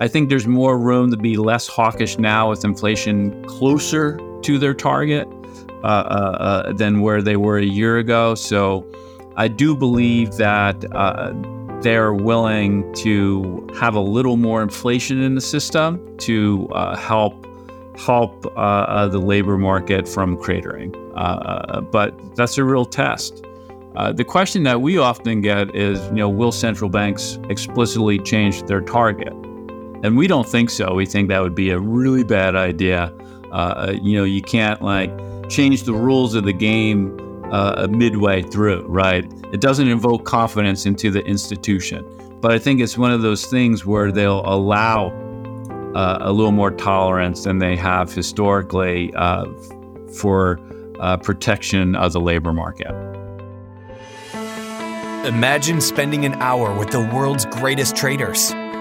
I think there's more room to be less hawkish now with inflation closer to their target uh, uh, uh, than where they were a year ago. So I do believe that uh, they're willing to have a little more inflation in the system to uh, help help uh, the labor market from cratering. but that's a real test. the question that we often get is, you know, will central banks explicitly change their target? And we don't think so. We think that would be a really bad idea. Uh, you know, you can't like change the rules of the game uh, midway through, right? It doesn't invoke confidence into the institution. But I think it's one of those things where they'll allow uh, a little more tolerance than they have historically uh, for uh, protection of the labor market. Imagine spending an hour with the world's greatest traders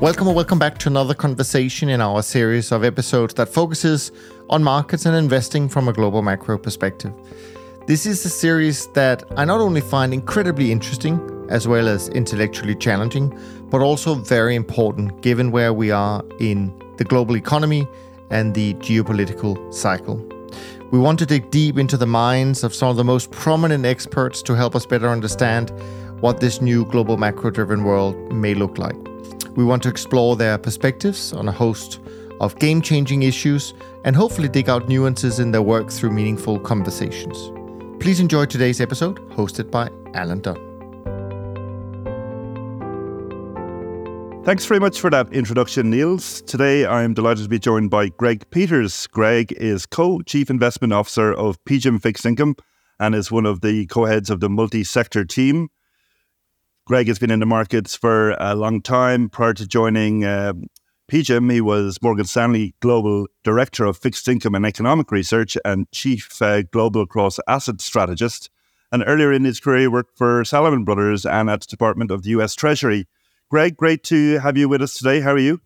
Welcome or welcome back to another conversation in our series of episodes that focuses on markets and investing from a global macro perspective. This is a series that I not only find incredibly interesting as well as intellectually challenging, but also very important given where we are in the global economy and the geopolitical cycle. We want to dig deep into the minds of some of the most prominent experts to help us better understand what this new global macro driven world may look like. We want to explore their perspectives on a host of game changing issues and hopefully dig out nuances in their work through meaningful conversations. Please enjoy today's episode, hosted by Alan Dunne. Thanks very much for that introduction, Niels. Today I'm delighted to be joined by Greg Peters. Greg is co chief investment officer of PGIM Fixed Income and is one of the co heads of the multi sector team. Greg has been in the markets for a long time. Prior to joining uh, PGIM, he was Morgan Stanley Global Director of Fixed Income and Economic Research and Chief uh, Global Cross Asset Strategist. And earlier in his career, he worked for Salomon Brothers and at the Department of the U.S. Treasury. Greg, great to have you with us today. How are you?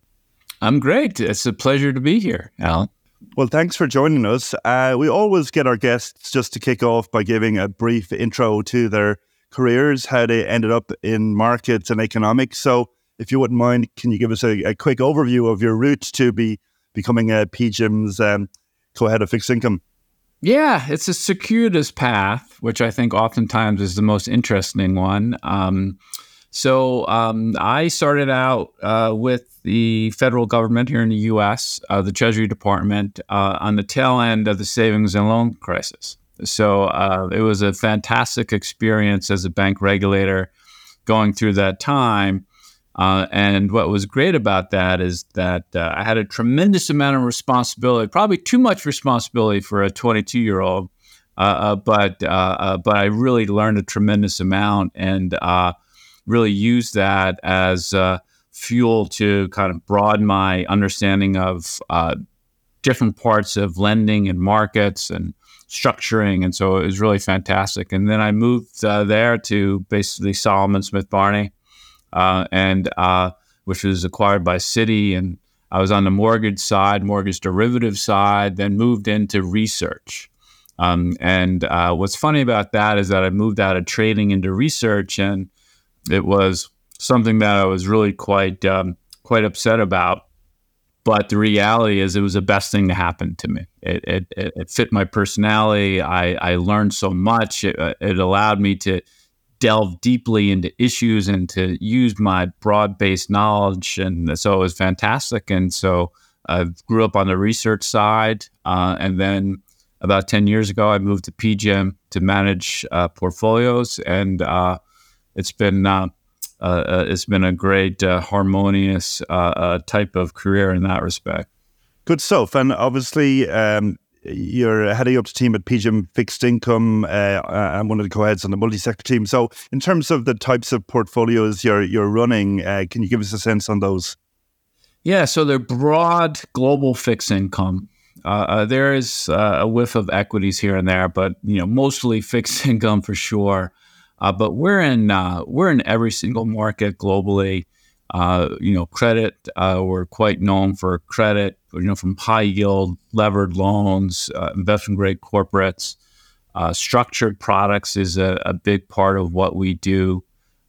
I'm great. It's a pleasure to be here, Alan. Well, thanks for joining us. Uh, we always get our guests just to kick off by giving a brief intro to their careers, how they ended up in markets and economics. So, if you wouldn't mind, can you give us a, a quick overview of your route to be becoming a PGIM's um, co-head of fixed income? Yeah, it's a circuitous path, which I think oftentimes is the most interesting one. Um, so um, I started out uh, with the federal government here in the U.S., uh, the Treasury Department, uh, on the tail end of the savings and loan crisis. So uh, it was a fantastic experience as a bank regulator going through that time. Uh, and what was great about that is that uh, I had a tremendous amount of responsibility, probably too much responsibility for a 22 year old. Uh, uh, but uh, but I really learned a tremendous amount and really used that as fuel to kind of broaden my understanding of different parts of lending and markets and structuring, and so it was really fantastic. And then I moved uh, there to basically Salomon Smith Barney, uh, and uh, which was acquired by Citi, and I was on the mortgage side, mortgage derivative side, then moved into research. Um, and uh, what's funny about that is that I moved out of trading into research, and it was something that I was really quite um, quite upset about but the reality is, it was the best thing to happen to me. It, it, it fit my personality. I, I learned so much. It, uh, it allowed me to delve deeply into issues and to use my broad based knowledge. And so it was fantastic. And so I grew up on the research side uh, and then about 10 years ago, I moved to PGIM to manage uh, portfolios, and uh, it's been uh, uh, it's been a great harmonious type of career in that respect. Good stuff. And obviously, um, you're heading up the team at PGIM Fixed Income. Uh, I'm one of the co-heads on the multi-sector team. So, in terms of the types of portfolios you're you're running, uh, can you give us a sense on those? Yeah, so they're broad global fixed income. Uh, uh there is uh, a whiff of equities here and there, but you know mostly fixed income for sure. Uh, but we're in we're in every single market globally. Uh, you know, credit, uh, we're quite known for credit, you know, from high yield levered loans, uh, investment grade corporates. Uh, structured products is a, a, big part of what we do.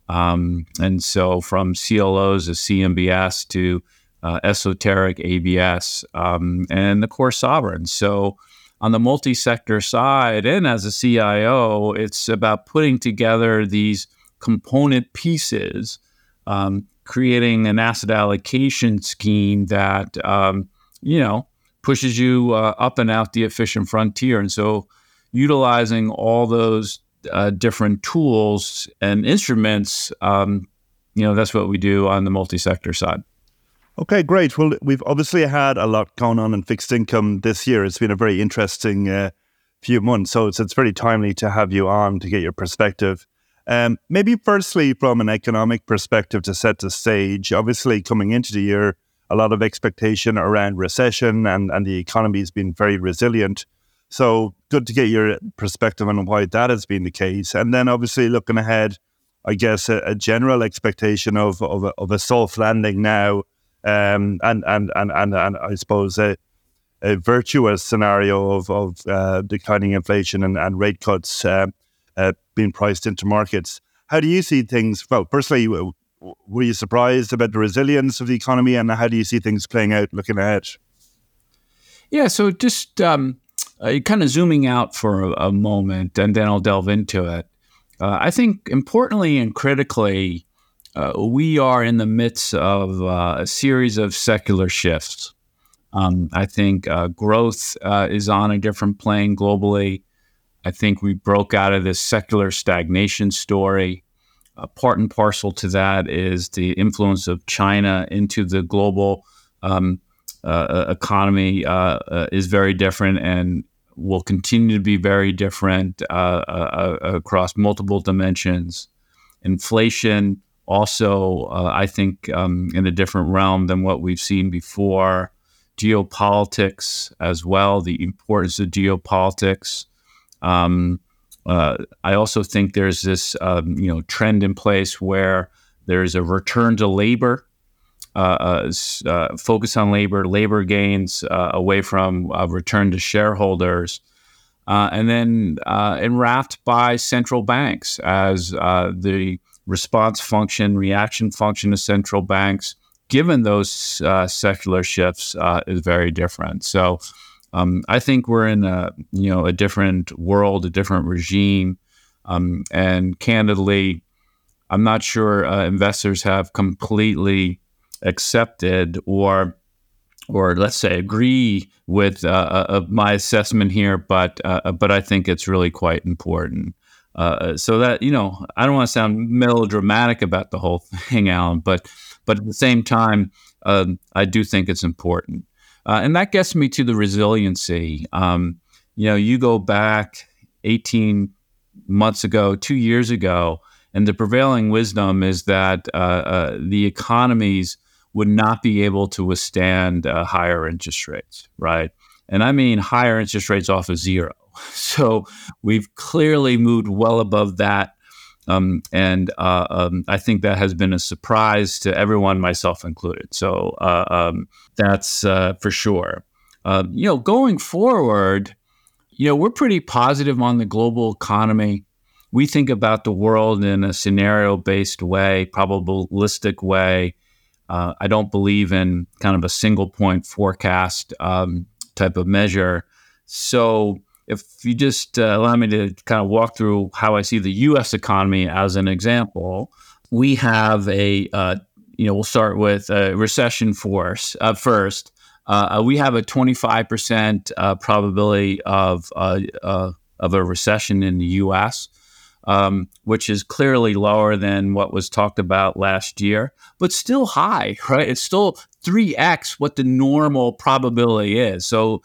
Um, and so from CLOs to CMBS to uh, esoteric ABS um, and the core sovereign. So on the multi sector side, and as a CIO, it's about putting together these component pieces. Um, creating an asset allocation scheme that um, you know pushes you uh, up and out the efficient frontier. And so, utilizing all those uh, different tools and instruments, um, you know, that's what we do on the multi-sector side. Okay, great. Well, we've obviously had a lot going on in fixed income this year. It's been a very interesting uh, few months, so it's, it's very timely to have you on to get your perspective. Um, maybe firstly, from an economic perspective, to set the stage, obviously coming into the year, a lot of expectation around recession and, and the economy has been very resilient. So good to get your perspective on why that has been the case. And then obviously looking ahead, I guess a, a general expectation of, of, a, of a soft landing now um, and, and, and, and, and I suppose a, a virtuous scenario of, of uh, declining inflation and, and rate cuts. Uh, uh, being priced into markets. How do you see things? Well, personally, were you surprised about the resilience of the economy, and how do you see things playing out looking ahead? Yeah, so just um, uh, kind of zooming out for a, a, moment, and then I'll delve into it. Uh, I think importantly and critically, uh, we are in the midst of uh, a series of secular shifts. Um, I think uh, growth uh, is on a different plane globally. I think we broke out of this secular stagnation story. Part and parcel to that is the influence of China into the global um, uh, uh economy is very different and will continue to be very different across multiple dimensions. Inflation also, I think, um, in a different realm than what we've seen before. Geopolitics as well, the importance of geopolitics. Um, uh, I also think there's this um, you know trend in place where there's a return to labor, uh, uh, uh focus on labor, labor gains uh, away from uh, return to shareholders, and then enwrapped by central banks as the response function, reaction function of central banks, given those secular shifts, is very different. So. Um, I think we're in a you know a different world, a different regime, um, and candidly, I'm not sure uh, investors have completely accepted or or let's say agree with uh, uh, my assessment here, but uh, but I think it's really quite important. Uh, so that you know, I don't want to sound melodramatic about the whole thing, Alan, but but at the same time, um, I do think it's important. Uh, and that gets me to the resiliency. Um, you know, you go back 18 months ago, two years ago, and the prevailing wisdom is that uh, uh, the economies would not be able to withstand uh, higher interest rates, right? And I mean higher interest rates off of zero. So we've clearly moved well above that um, and uh, um, I think that has been a surprise to everyone, myself included. So uh, um, that's uh, for sure. Um, you know, going forward, you know, we're pretty positive on the global economy. We think about the world in a scenario based way, probabilistic way. Uh, I don't believe in kind of a single point forecast um, type of measure. So, if you just uh, allow me to kind of walk through how I see the U.S. economy as an example, we have a uh, you know we'll start with a recession force uh, first. Uh, we have a 25% uh, probability of uh, uh, of a recession in the U.S., um, which is clearly lower than what was talked about last year, but still high, right? It's still 3x what the normal probability is. So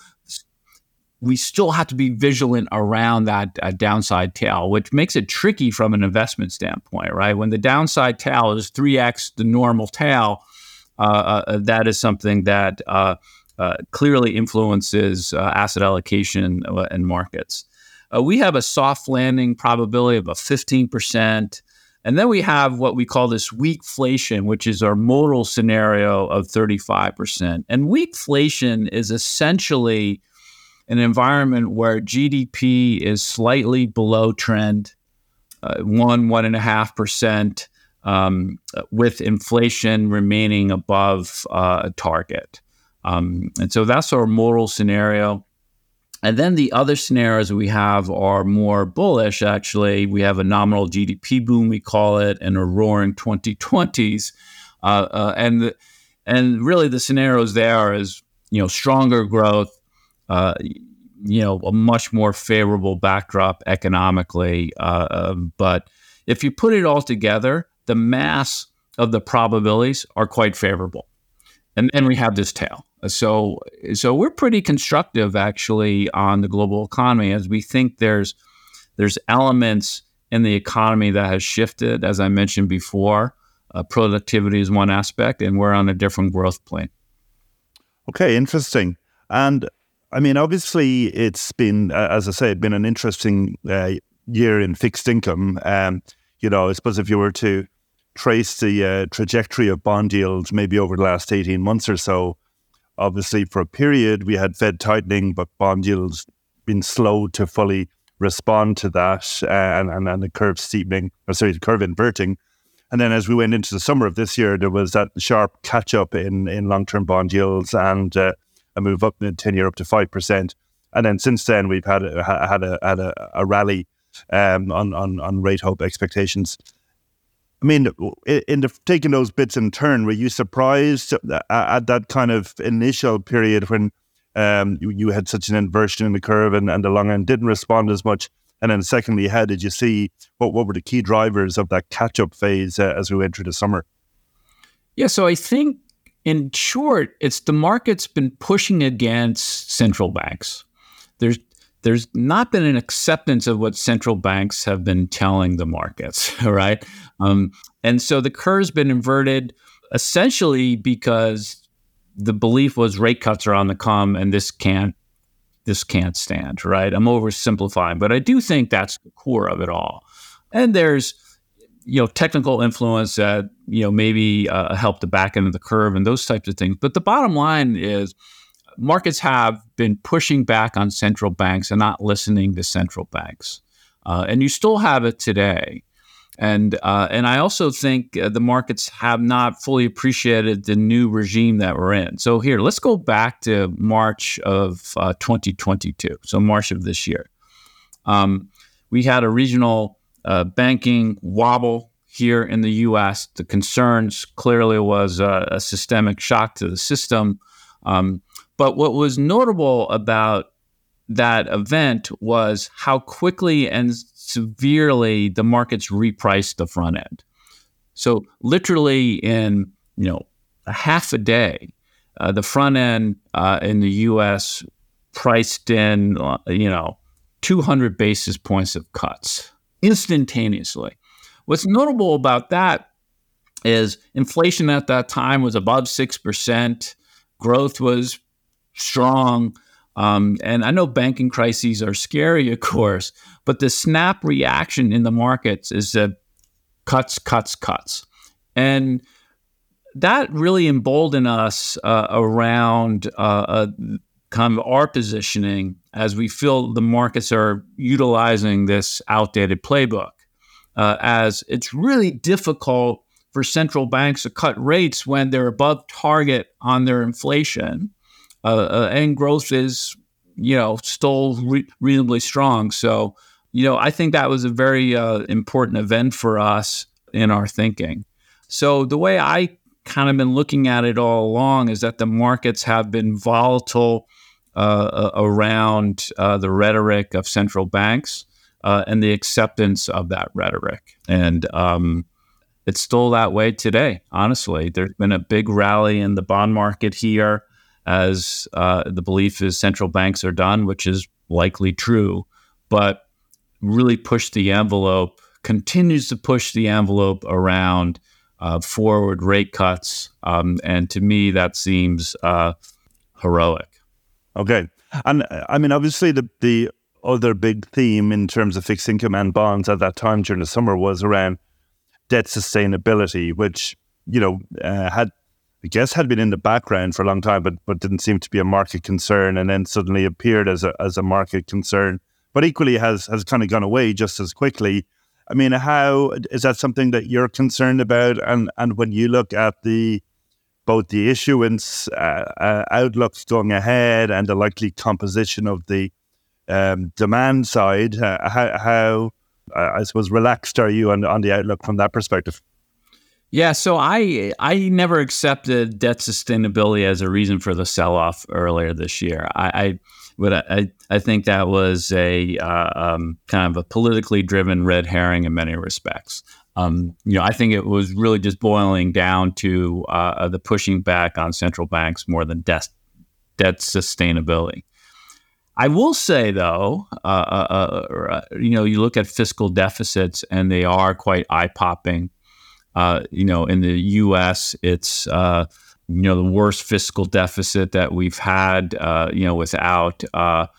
we still have to be vigilant around that uh, downside tail, which makes it tricky from an investment standpoint, right? When the downside tail is 3x the normal tail, uh, uh, that is something that uh, uh, clearly influences uh, asset allocation and markets. we have a soft landing probability of a 15%. And then we have what we call this weakflation, which is our modal scenario of 35%. And weakflation is essentially an environment where GDP is slightly below trend, uh, one, one and a half percent, um, with inflation remaining above uh, target. Um, and so that's our modal scenario. And then the other scenarios we have are more bullish, actually. We have a nominal GDP boom, we call it, and a roaring 2020s. Uh, uh, and, the, and really the scenarios there is, you know, stronger growth, uh, you know, a much more favorable backdrop economically. Uh, um, but if you put it all together, the mass of the probabilities are quite favorable. And then we have this tail. So, so we're pretty constructive actually on the global economy as we think there's there's elements in the economy that has shifted. As I mentioned before, uh, productivity is one aspect, and we're on a different growth plane. Okay, interesting. And I mean, obviously, it's been, uh, as I say, been an interesting uh, year in fixed income. Um, you know, I suppose if you were to trace the uh, trajectory of bond yields maybe over the last 18 months or so, obviously for a period we had Fed tightening, but bond yields been slow to fully respond to that uh, and, and, and the curve steepening, or sorry, the curve inverting. And then as we went into the summer of this year, there was that sharp catch up in, in long term bond yields and uh, a move up in the 10 year up to 5%. And then since then, we've had a, had a, had a, a rally um, on, on, on rate hope expectations. I mean, in the, taking those bits in turn, were you surprised at that kind of initial period when um, you, you, had such an inversion in the curve and, and the long end didn't respond as much? And then, secondly, how did you see what, what were the key drivers of that catch up phase uh, as we went through the summer? Yeah, so I think in short, it's the market's been pushing against central banks. There's there's not been an acceptance of what central banks have been telling the markets, right? Um, and so the curve's been inverted essentially because the belief was rate cuts are on the come and this can't this can't stand, right? I'm oversimplifying, but I do think that's the core of it all. And there's you know technical influence that you know maybe uh, help the back end of the curve and those types of things. But the bottom line is markets have been pushing back on central banks and not listening to central banks. Uh, and you still have it today. And, uh, and I also think uh, the markets have not fully appreciated the new regime that we're in. So, here, let's go back to March of uh, 2022, so March of this year. Um, we had a regional uh, banking wobble here in the US. The concerns clearly was a systemic shock to the system. Um, but what was notable about that event was how quickly and severely the markets repriced the front end. So literally in you know a half a day, uh, the front end uh, in the U.S. priced in uh, you know 200 basis points of cuts instantaneously. What's notable about that is inflation at that time was above six percent. Growth was strong. Um, and I know banking crises are scary, of course, but the snap reaction in the markets is that cuts, cuts, cuts. And that really emboldened us uh, around uh, uh, kind of our positioning as we feel the markets are utilizing this outdated playbook. Uh, as it's really difficult for central banks to cut rates when they're above target on their inflation uh, uh, and growth is you know still re- reasonably strong. So you know I think that was a very uh, important event for us in our thinking. So the way I kind of been looking at it all along is that the markets have been volatile uh, around uh, the rhetoric of central banks uh, and the acceptance of that rhetoric. And um, it's still that way today, honestly. There's been a big rally in the bond market here as uh, the belief is central banks are done, which is likely true, but really pushed the envelope, continues to push the envelope around uh, forward rate cuts. Um, and to me, that seems uh, heroic. Okay. And I mean, obviously, the, the other big theme in terms of fixed income and bonds at that time during the summer was around debt sustainability, which, you know, uh, had, I guess, had been in the background for a long time, but, but didn't seem to be a market concern and then suddenly appeared as a, as a market concern, but equally has, has kind of gone away just as quickly. I mean, how is that something that you're concerned about? And, and when you look at the, both the issuance uh, uh, outlooks going ahead and the likely composition of the um, demand side, uh, how, how uh, I suppose relaxed are you on, on the outlook from that perspective? Yeah, so I I never accepted debt sustainability as a reason for the sell off earlier this year. I, I I, I think that was a uh, um, kind of a politically driven red herring in many respects. Um, you know, I think it was really just boiling down to uh, the pushing back on central banks more than debt debt sustainability. I will say, though, uh, uh, uh, uh, you know, you look at fiscal deficits and they are quite eye popping. Uh, you know, in the U.S., it's you know the worst fiscal deficit that we've had. you know, without a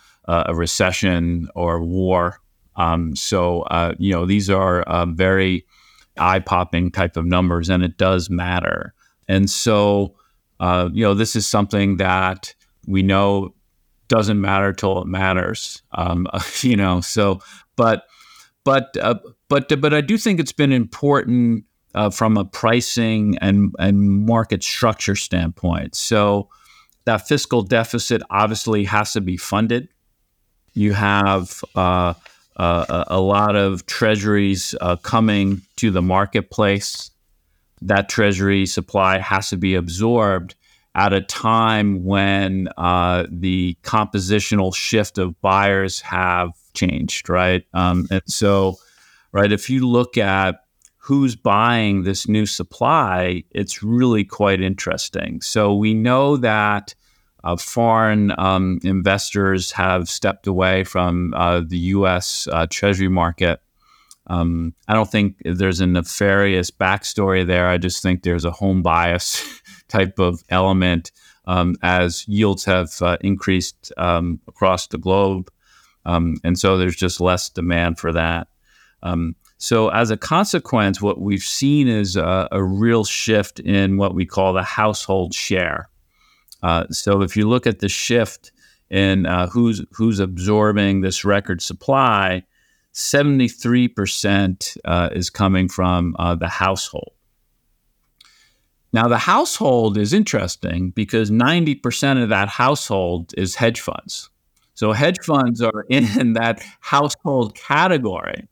recession or war. Um, so you know, these are very eye popping type of numbers, and it does matter. And so, you know, this is something that we know doesn't matter till it matters. Um, you know, so but but uh, but but I do think it's been important uh, from a pricing and and market structure standpoint. So that fiscal deficit obviously has to be funded. You have uh, uh a lot of treasuries uh, coming to the marketplace. That treasury supply has to be absorbed at a time when uh, the compositional shift of buyers have changed, right? Um, and so, right, if you look at who's buying this new supply, it's really quite interesting. So we know that uh, foreign um, investors have stepped away from uh, the U.S. Uh, Treasury market. Um, I don't think there's a nefarious backstory there. I just think there's a home bias type of element um, as yields have uh, increased um, across the globe. Um, and so there's just less demand for that. Um, so, as a consequence, what we've seen is a, a, real shift in what we call the household share. Uh, so, if you look at the shift in uh, who's who's absorbing this record supply, 73% uh, is coming from uh, the household. Now, the household is interesting because 90% of that household is hedge funds. So, hedge funds are in that household category.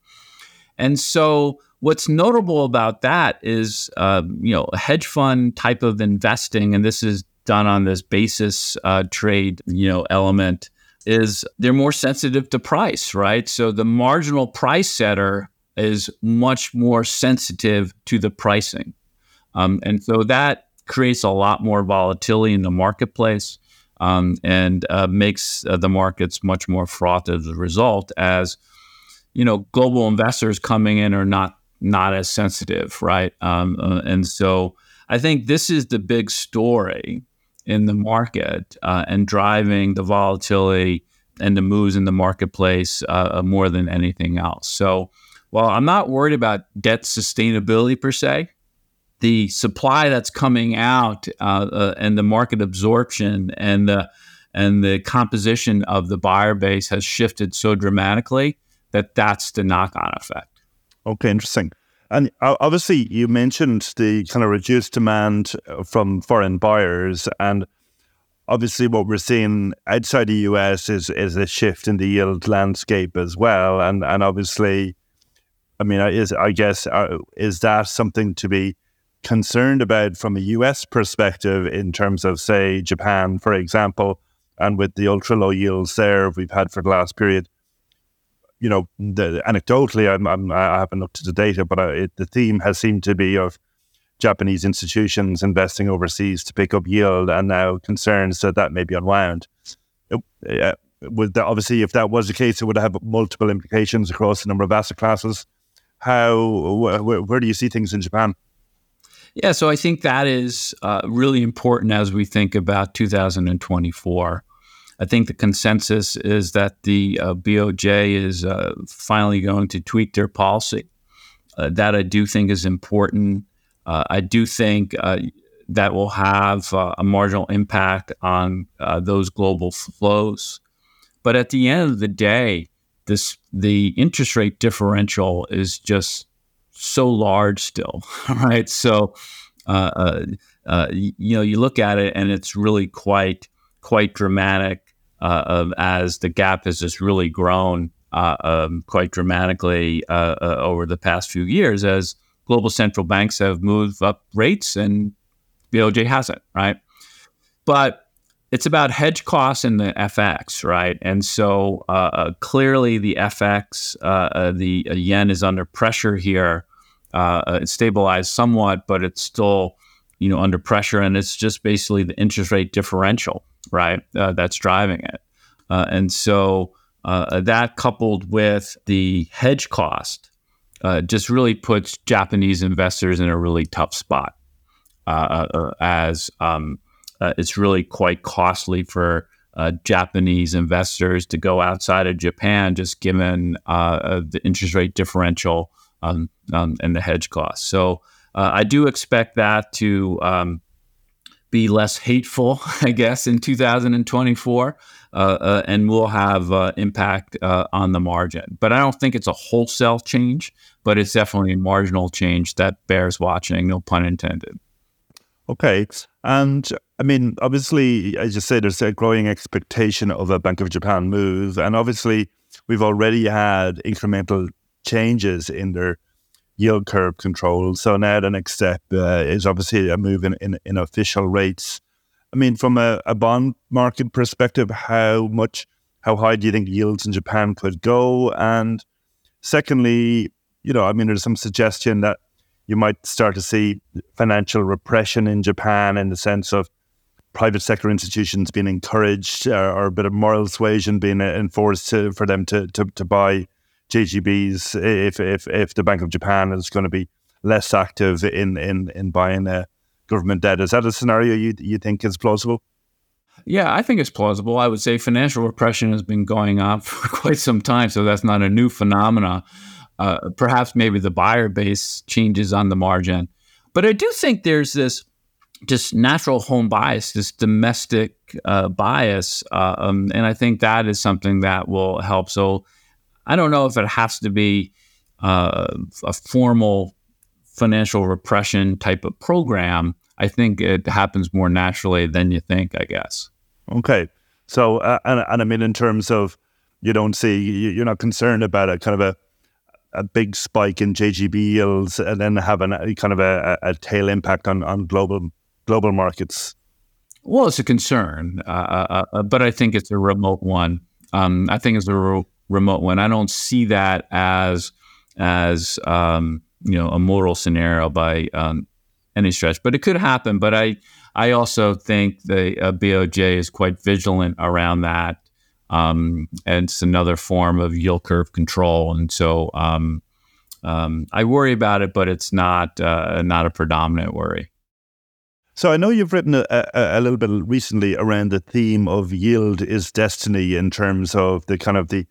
And so, what's notable about that is, uh, you know, a hedge fund type of investing, and this is done on this basis uh, trade, you know, element, is they're more sensitive to price, right? So, the marginal price setter is much more sensitive to the pricing. Um, and so that creates a lot more volatility in the marketplace um, and uh, makes uh, the markets much more fraught as a result as you know global investors coming in are not not as sensitive right um, uh, and so i think this is the big story in the market uh, and driving the volatility and the moves in the marketplace uh, uh, more than anything else so while i'm not worried about debt sustainability per se the supply that's coming out uh, uh, and the market absorption and the and the composition of the buyer base has shifted so dramatically that that's the knock-on effect. Okay, interesting. And obviously, you mentioned the kind of reduced demand uh, from foreign buyers, and obviously, what we're seeing outside the US is is a shift in the yield landscape as well. And and obviously, I mean, is I guess uh, is that something to be concerned about from a US perspective in terms of, say, Japan, for example, and with the ultra low yields there we've had for the last period. You know, the, anecdotally, I'm, I'm, I have not looked at the data, but I, it, the theme has seemed to be of Japanese institutions investing overseas to pick up yield, and now concerns that that may be unwound. It, would that, obviously, if that was the case, it would have multiple implications across a number of asset classes. How, wh- where do you see things in Japan? Yeah, so I think that is uh, really important as we think about 2024. I think the consensus is that the uh, BOJ is uh, finally going to tweak their policy. Uh, that I do think is important. Uh, I do think uh, that will have a marginal impact on those global flows. But at the end of the day, this the interest rate differential is just so large still, right? So, uh, uh, uh, you know, you look at it and it's really quite quite dramatic uh, as the gap has just really grown uh, um, quite dramatically uh, over the past few years as global central banks have moved up rates and BOJ hasn't, right? But it's about hedge costs and the FX, right? And so uh, uh, clearly the FX, uh, the yen is under pressure here. it's stabilized somewhat, but it's still, you know, under pressure, and it's just basically the interest rate differential, right? that's driving it, and so that coupled with the hedge cost uh, just really puts Japanese investors in a really tough spot uh, uh, as um, uh, it's really quite costly for uh, Japanese investors to go outside of Japan, just given uh, the interest rate differential um, um, and the hedge cost. So I do expect that to um, be less hateful, I guess, in 2024, uh, uh, and will have uh, impact on the margin. But I don't think it's a wholesale change, but it's definitely a marginal change that bears watching, no pun intended. Okay. And I mean, obviously, as you say, there's a growing expectation of a Bank of Japan move. And obviously, we've already had incremental changes in their yield curve control. So now the next step uh, is obviously a move in, in, in official rates. I mean, from a, a, bond market perspective, how much, how high do you think yields in Japan could go? And secondly, you know, I mean, there's some suggestion that you might start to see financial repression in Japan in the sense of private sector institutions being encouraged uh, or a bit of moral suasion being enforced to, for them to, to, to buy JGBs if if if the Bank of Japan is going to be less active in in in buying uh, government debt. Is that a scenario you you think is plausible? Yeah, I think it's plausible. I would say financial repression has been going on for quite some time, so that's not a new phenomena. Uh, perhaps maybe the buyer base changes on the margin, but I do think there's this just natural home bias, this domestic uh, bias, uh, um, and I think that is something that will help. So I don't know if it has to be uh, a formal financial repression type of program. I think it happens more naturally than you think, I guess. Okay. So, uh, and, and I mean, in terms of you don't see, you're not concerned about a kind of a, a big spike in JGB yields and then having a kind of a, a tail impact on, on global global markets. Well, it's a concern, uh, uh, uh but I think it's a remote one. Um, I think it's a re- remote one. I don't see that as as um, you know a modal scenario by um, any stretch, but it could happen. But I I also think the uh, BOJ is quite vigilant around that, um, and it's another form of yield curve control. And so um, um, I worry about it, but it's not uh, not a predominant worry. So I know you've written a, a, a, little bit recently around the theme of yield is destiny in terms of the kind of the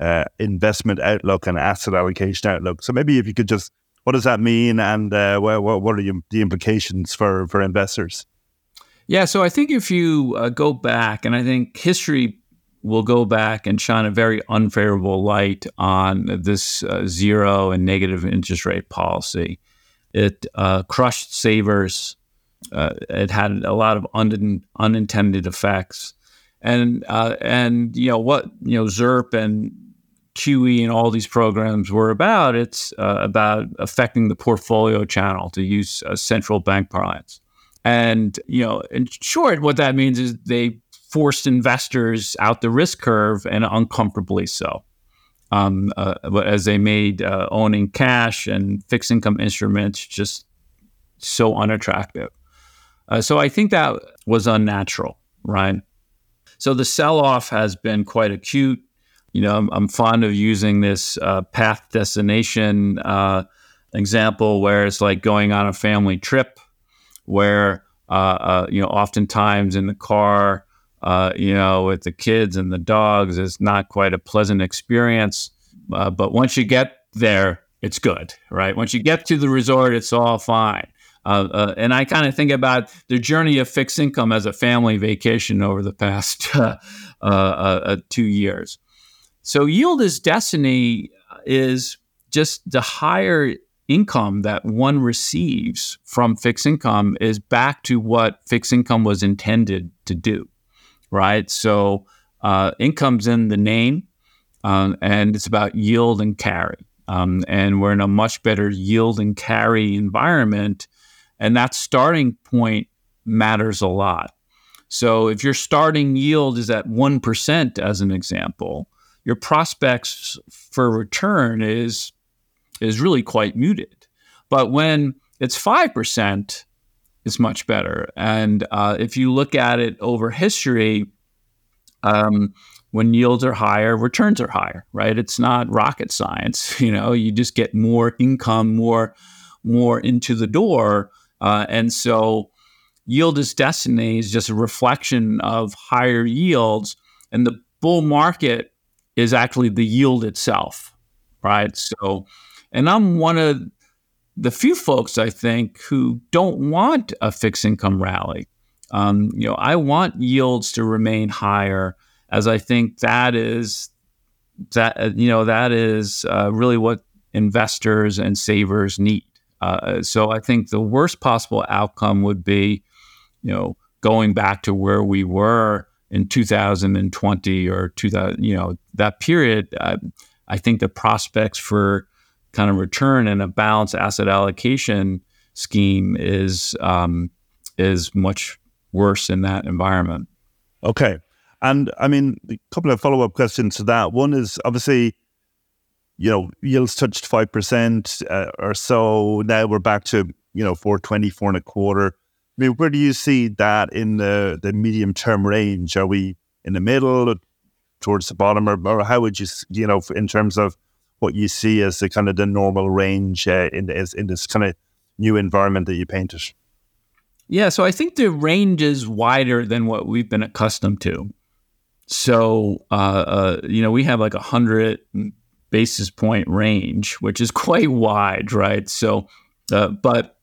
uh, investment outlook and asset allocation outlook. So maybe if you could just, what does that mean, and uh, what, what are the implications for for investors? Yeah, so I think if you uh, go back, and I think history will go back and shine a very unfavorable light on this uh, zero and negative interest rate policy. It uh, crushed savers. Uh, it had a lot of un- unintended effects, and uh, and you know what you know ZERP and QE and all these programs were about. It's uh, about affecting the portfolio channel, to use uh, central bank parlance. And you know, in short, what that means is they forced investors out the risk curve, and uncomfortably so. Um, uh, as they made uh, owning cash and fixed income instruments just so unattractive. Uh, so I think that was unnatural, right? So the sell off has been quite acute. You know, I'm, I'm fond of using this uh, path destination uh, example where it's like going on a family trip where, uh, uh you know, oftentimes in the car, uh, you know, with the kids and the dogs, it's not quite a pleasant experience. Uh, but once you get there, it's good, right? Once you get to the resort, it's all fine. Uh, uh, and I kind of think about the journey of fixed income as a family vacation over the past uh, two years. So, yield is destiny is just the higher income that one receives from fixed income is back to what fixed income was intended to do, right? So, income's in the name, um, and it's about yield and carry. Um, and we're in a much better yield and carry environment and that starting point matters a lot. So if your starting yield is at 1%, as an example, your prospects for return is, is really quite muted. But when it's 5%, it's much better. And uh, if you look at it over history, um, when yields are higher, returns are higher, right? It's not rocket science. You know, you just get more income, more, more into the door uh, and so yield is destiny is just a reflection of higher yields. And the bull market is actually the yield itself, right? So, and I'm one of the few folks I think who don't want a fixed income rally. Um, you know, I want yields to remain higher, as I think that is that you know that is uh, really what investors and savers need. Uh, so I think the worst possible outcome would be, you know, going back to where we were in 2020 or 2000, you know, that period. Uh, I think the prospects for kind of return and a balanced asset allocation scheme is um, is much worse in that environment. Okay. And I mean, a couple of follow up questions to that. One is obviously you know, yields touched 5% uh, or so. Now we're back to, you know, 420, four and a quarter. I mean, where do you see that in the, the medium term range? Are we in the middle, or towards the bottom, or, or how would you, you know, in terms of what you see as the kind of the normal range uh, in, the, in this kind of new environment that you painted? Yeah, so I think the range is wider than what we've been accustomed to. So, uh, uh, you know, we have like a hundred basis point range, which is quite wide, right? So, uh, but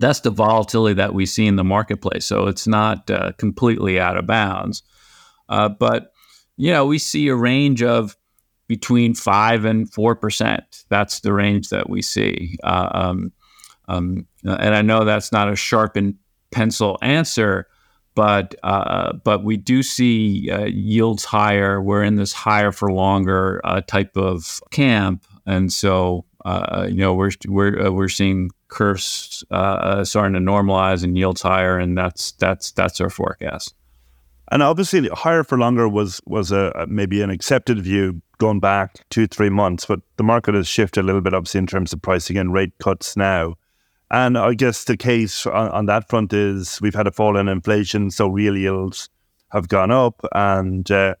that's the volatility that we see in the marketplace. So it's not uh, completely out of bounds. Uh, but, you know, we see a range of between 5 and 4%. That's the range that we see. Uh, um, um, and I know that's not a sharpened pencil answer, but uh, but we do see uh, yields higher. We're in this higher for longer uh, type of camp, and so uh, you know we're we're uh, we're seeing curves uh, starting to normalize and yields higher, and that's that's that's our forecast. And obviously, higher for longer was was a maybe an accepted view going back two three months, but the market has shifted a little bit, obviously, in terms of pricing and rate cuts now. And I guess the case on, on, that front is we've had a fall in inflation, so real yields have gone up, and uh,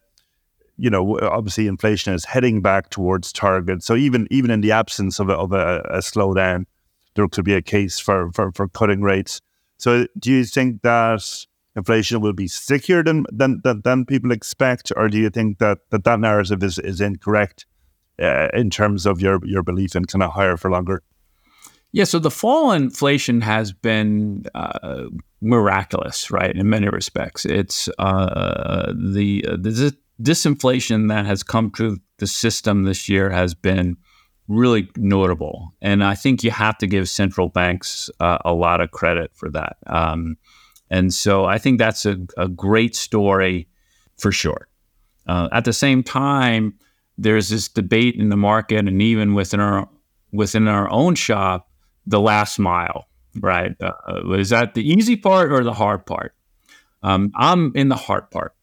you know obviously inflation is heading back towards target. So even even in the absence of a, of a, a slowdown, there could be a case for, for for cutting rates. So do you think that inflation will be stickier than than than, than people expect, or do you think that that, that narrative is is incorrect uh, in terms of your your belief in kind of higher for longer? Yeah, so the fall in inflation has been uh, miraculous, right? In many respects, it's uh, the the disinflation that has come through the system this year has been really notable, and I think you have to give central banks uh, a lot of credit for that. Um, and so I think that's a, a great story for sure. Uh, at the same time, there's this debate in the market and even within our within our own shop, the last mile, right? Uh, is that the easy part or the hard part? Um, I'm in the hard part.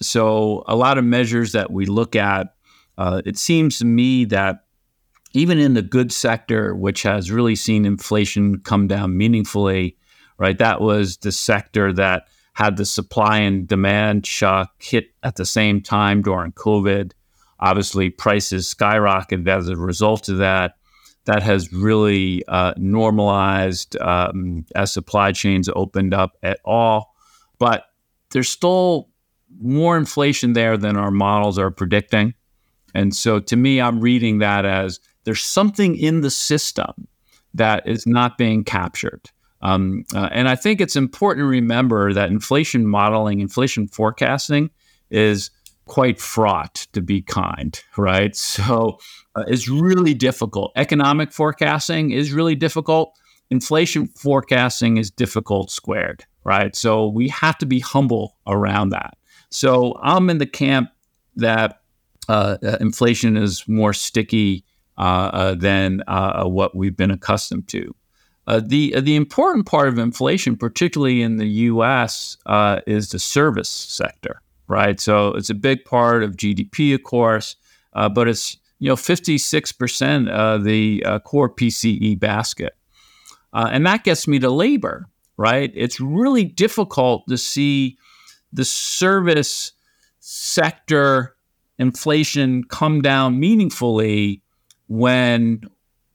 So a lot of measures that we look at, uh, it seems to me that even in the goods sector, which has really seen inflation come down meaningfully, right? That was the sector that had the supply and demand shock hit at the same time during COVID. Obviously, prices skyrocketed as a result of that. That has really uh, normalized um, as supply chains opened up at all. But there's still more inflation there than our models are predicting. And so to me, I'm reading that as there's something in the system that is not being captured. Um, uh, and I think it's important to remember that inflation modeling, inflation forecasting is quite fraught, to be kind, right? So uh, it's really difficult. Economic forecasting is really difficult. Inflation forecasting is difficult squared, right? So we have to be humble around that. So I'm in the camp that uh, uh inflation is more sticky Uh, uh, than uh, uh, what we've been accustomed to. the the important part of inflation, particularly in the U.S., is the service sector, right? So it's a big part of GDP, of course, but it's you know 56 percent of the core PCE basket, and that gets me to labor, right? It's really difficult to see the service sector inflation come down meaningfully when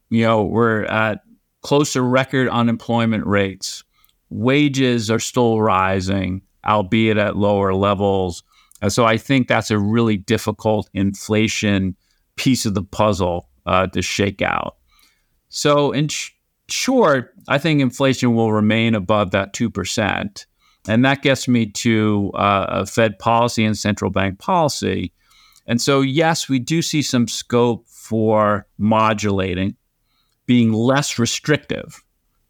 you know we're at closer record unemployment rates. Wages are still rising, albeit at lower levels. And so I think that's a really difficult inflation piece of the puzzle uh, to shake out. So, in sh- short, I think inflation will remain above that 2%. And that gets me to uh, Fed policy and central bank policy. And so, yes, we do see some scope for modulating, being less restrictive,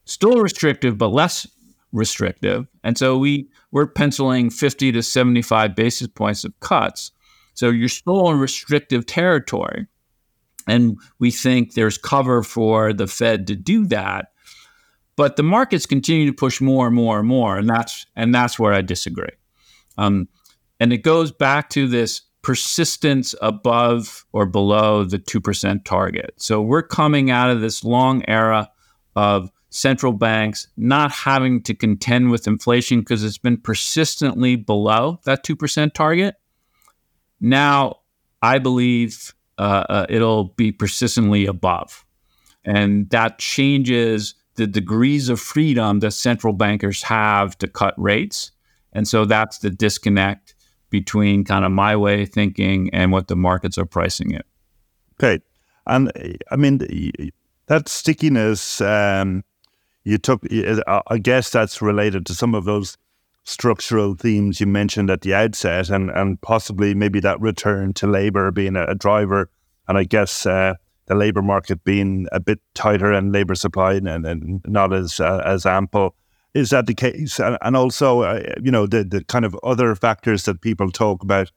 still restrictive, but less restrictive. And so we we're penciling 50 to 75 basis points of cuts. So you're still in restrictive territory. And we think there's cover for the Fed to do that. But the markets continue to push more and more and more, and that's and that's where I disagree. Um, and it goes back to this persistence above or below the 2% target. So we're coming out of this long era of central banks not having to contend with inflation because it's been persistently below that 2% target. Now, I believe uh, uh, it'll be persistently above. And that changes the degrees of freedom that central bankers have to cut rates. And so that's the disconnect between kind of my way of thinking and what the markets are pricing it. Okay. And I mean, that stickiness, um, you took, I guess that's related to some of those structural themes you mentioned at the outset and, and possibly maybe that return to labor being a, driver. And I guess uh, the labor market being a bit tighter and labor supply and, and not as, uh, as ample. Is that the case? And, and also, uh, you know, the, the kind of other factors that people talk about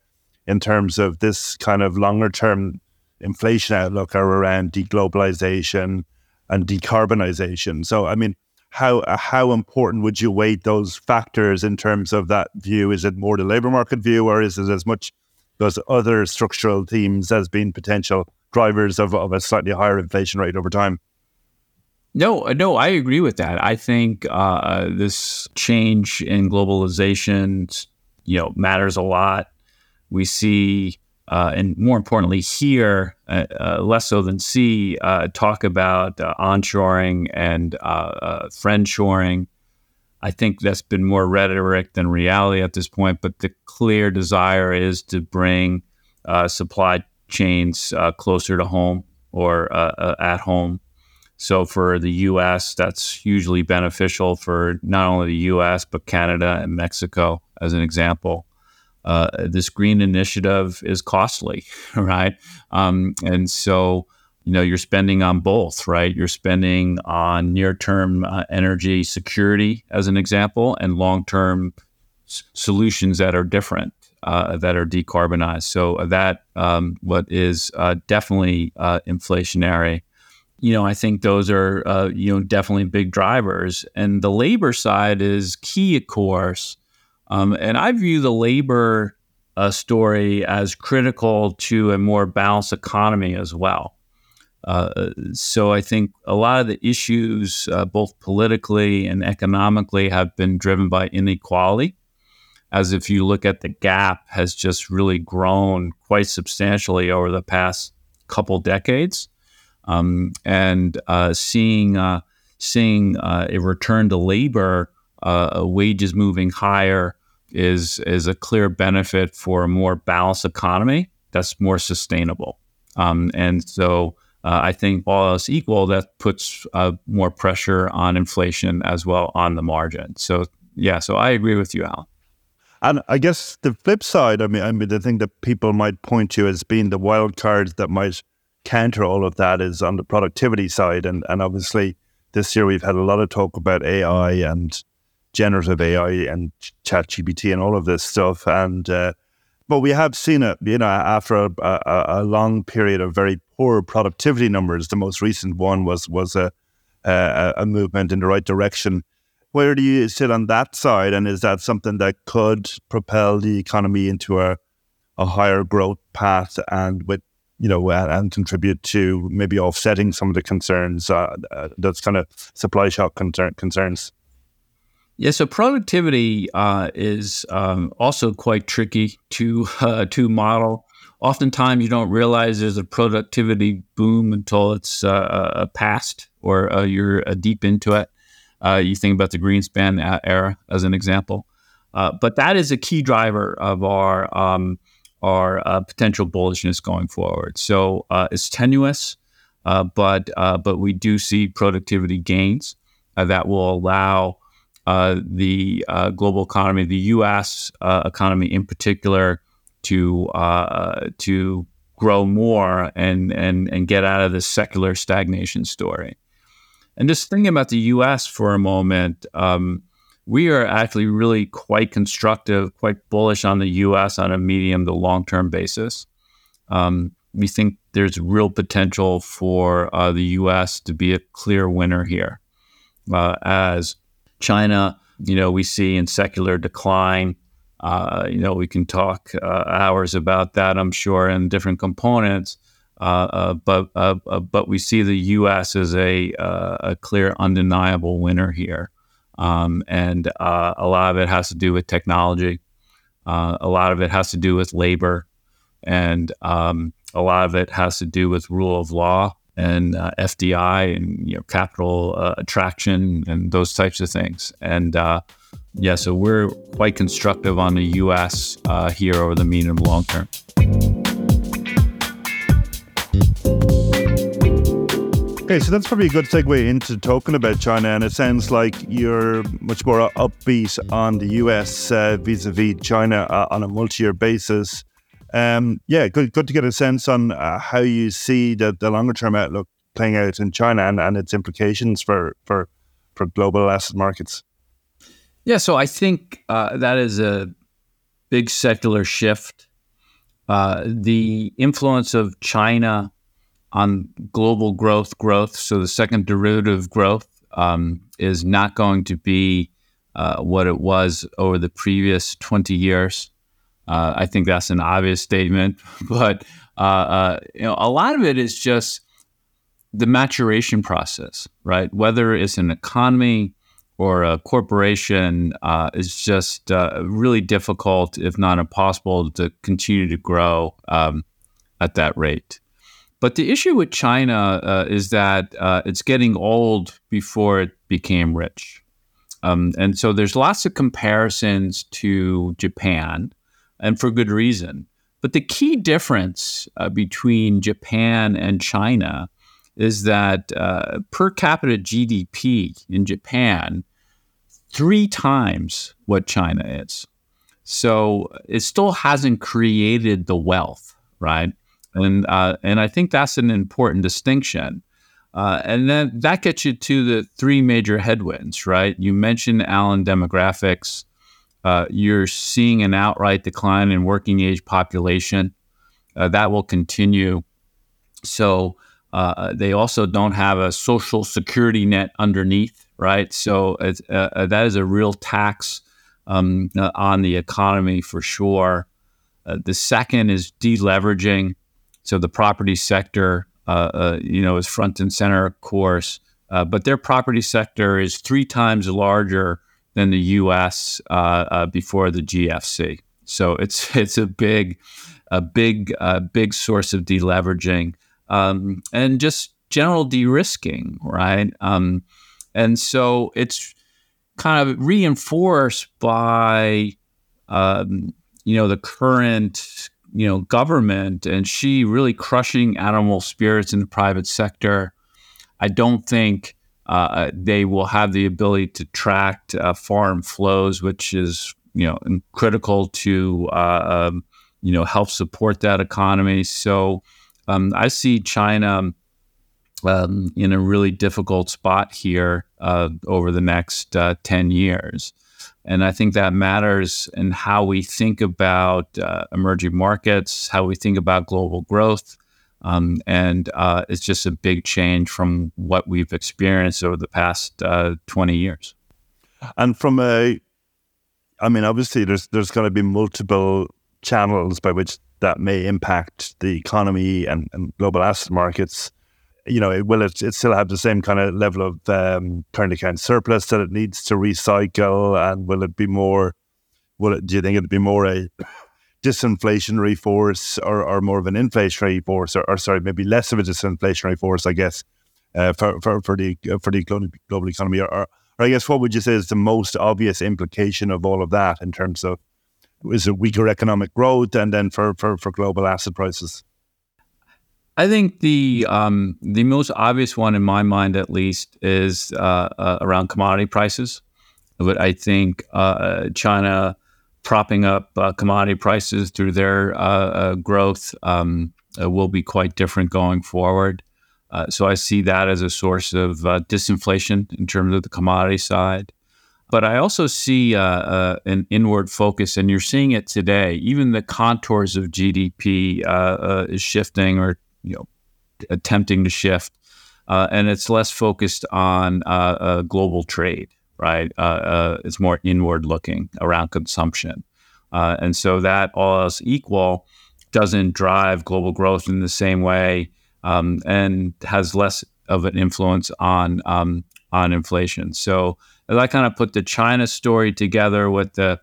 in terms of this kind of longer term inflation outlook are around deglobalization and decarbonization. So, I mean, how how important would you weight those factors in terms of that view? Is it more the labor market view, or is it as much those other structural themes as being potential drivers of, of a slightly higher inflation rate over time? No, uh, no, I agree with that. I think uh, this change in globalization, you know, matters a lot. We see, uh, and more importantly, here uh, uh less so than see, uh, talk about onshoring and friendshoring. I think that's been more rhetoric than reality at this point. But the clear desire is to bring supply chains closer to home or at home so for the US, that's hugely beneficial for not only the US, but Canada and Mexico, as an example. Uh, this green initiative is costly, right? Um, and so, you know, you're spending on both, right? You're spending on near term uh, energy security, as an example, and long term s- solutions that are different. uh, that are decarbonized. So that um, what is uh, definitely uh, inflationary. You know, I think those are uh, you know definitely big drivers, and the labor side is key, of course. Um, and I view the labor uh, story as critical to a more balanced economy as well. Uh, so I think a lot of the issues, uh, both politically and economically, have been driven by inequality. As if you look at the gap, has just really grown quite substantially over the past couple decades, um, and uh, seeing uh, seeing uh, a return to labor, wages moving higher is is a clear benefit for a more balanced economy that's more sustainable. Um, and so uh, I think all else equal, that puts uh, more pressure on inflation as well on the margin. So yeah, so I agree with you, Alan. And I guess the flip side, I mean, I mean, the thing that people might point to as being the wild cards that might counter all of that is on the productivity side. And and obviously this year we've had a lot of talk about AI and generative AI and ChatGPT and all of this stuff. And uh, but we have seen it, you know, after a, a, a, long period of very poor productivity numbers. The most recent one was was a, a, a movement in the right direction. Where do you sit on that side, and is that something that could propel the economy into a a higher growth path and with you know and, contribute to maybe offsetting some of the concerns uh, uh, that's kind of supply shock concern, concerns? Yeah, so productivity uh, is um, also quite tricky to uh, to model. Oftentimes, you don't realize there's a productivity boom until it's uh, past or you're deep into it. you think about the Greenspan era as an example, but that is a key driver of our um, our potential bullishness going forward. So it's tenuous, but but we do see productivity gains that will allow uh, the uh, global economy, the U.S. Uh, economy in particular, to uh, to grow more and and and get out of this secular stagnation story. And just thinking about the U.S. for a moment, um, we are actually really quite constructive, quite bullish on the U.S. on a medium to long term basis. Um, we think there's real potential for uh, the U.S. to be a clear winner here, uh, as China, you know, we see in secular decline. Uh, you know, we can talk uh, hours about that, I'm sure, and different components. Uh, uh but but we see the U.S. as a a clear, undeniable winner here, um, and a lot of it has to do with technology. a lot of it has to do with labor, and um, a lot of it has to do with rule of law and uh, FDI and you know capital uh, attraction and those types of things. And uh, yeah, so we're quite constructive on the U.S. Uh, here over the medium and long term. Okay, so that's probably a good segue into talking about China, and it sounds like you're much more upbeat on the US uh, vis-a-vis China uh, on a multi-year basis. Um, yeah, good, good to get a sense on uh, how you see the, the longer term outlook playing out in China and, and its implications for, for, for global asset markets. Yeah, so I think uh, that is a big secular shift. Uh, the influence of China on global growth, growth, so the second derivative growth, um, is not going to be uh, what it was over the previous 20 years. Uh, I think that's an obvious statement, but uh, uh, you know, a lot of it is just the maturation process, right? Whether it's an economy or a corporation, uh, is just uh, really difficult, if not impossible, to continue to grow um, at that rate. But the issue with China uh, is that it's getting old before it became rich. Um, and so there's lots of comparisons to Japan and for good reason. But the key difference uh, between Japan and China is that uh, per capita GDP in Japan, three times what China is. So it still hasn't created the wealth, right? And uh, and I think that's an important distinction. Uh, and then that gets you to the three major headwinds, right? You mentioned Alan demographics. uh, you're seeing an outright decline in working age population. Uh, that will continue. So uh, they also don't have a social security net underneath, right? So uh, that is a real tax um, on the economy for sure. the second is deleveraging. So the property sector, you know, is front and center, of course, but their property sector is three times larger than the U.S. Uh, uh, before the GFC. So it's it's a big, a big, uh, big source of deleveraging um, and just general de-risking, right? Um, and so it's kind of reinforced by um, you know the current you know government and Xi really crushing animal spirits in the private sector. I don't think uh, they will have the ability to track uh, foreign flows, which is you know critical to uh, um, you know help support that economy. So um, I see China um, in a really difficult spot here uh, over the next uh, ten years. And I think that matters in how we think about uh, emerging markets, how we think about global growth, um, and uh, it's just a big change from what we've experienced over the past uh, 20 years. And from a, I mean, obviously, there's there's going to be multiple channels by which that may impact the economy and, and global asset markets. You know, will it, it still have the same kind of level of um, current account surplus that it needs to recycle? And will it be more, will it, do you think it'd be more a disinflationary force or, or more of an inflationary force, or, or sorry, maybe less of a disinflationary force, I guess, uh, for, for, for the for the global economy? Or, or, I guess what would you say is the most obvious implication of all of that in terms of is it weaker economic growth and then for, for, for global asset prices? I think the um, the most obvious one in my mind, at least, is uh, uh, around commodity prices. But I think uh, China propping up uh, commodity prices through their uh, uh, growth um, will be quite different going forward. so I see that as a source of disinflation in terms of the commodity side. But I also see an inward focus, and you're seeing it today. Even the contours of GDP is shifting, or you know, attempting to shift, and it's less focused on global trade right? Uh, uh, it's more inward looking around consumption. Uh, and so that all else equal doesn't drive global growth in the same way um, and has less of an influence on um, on inflation. So as I kind of put the China story together with the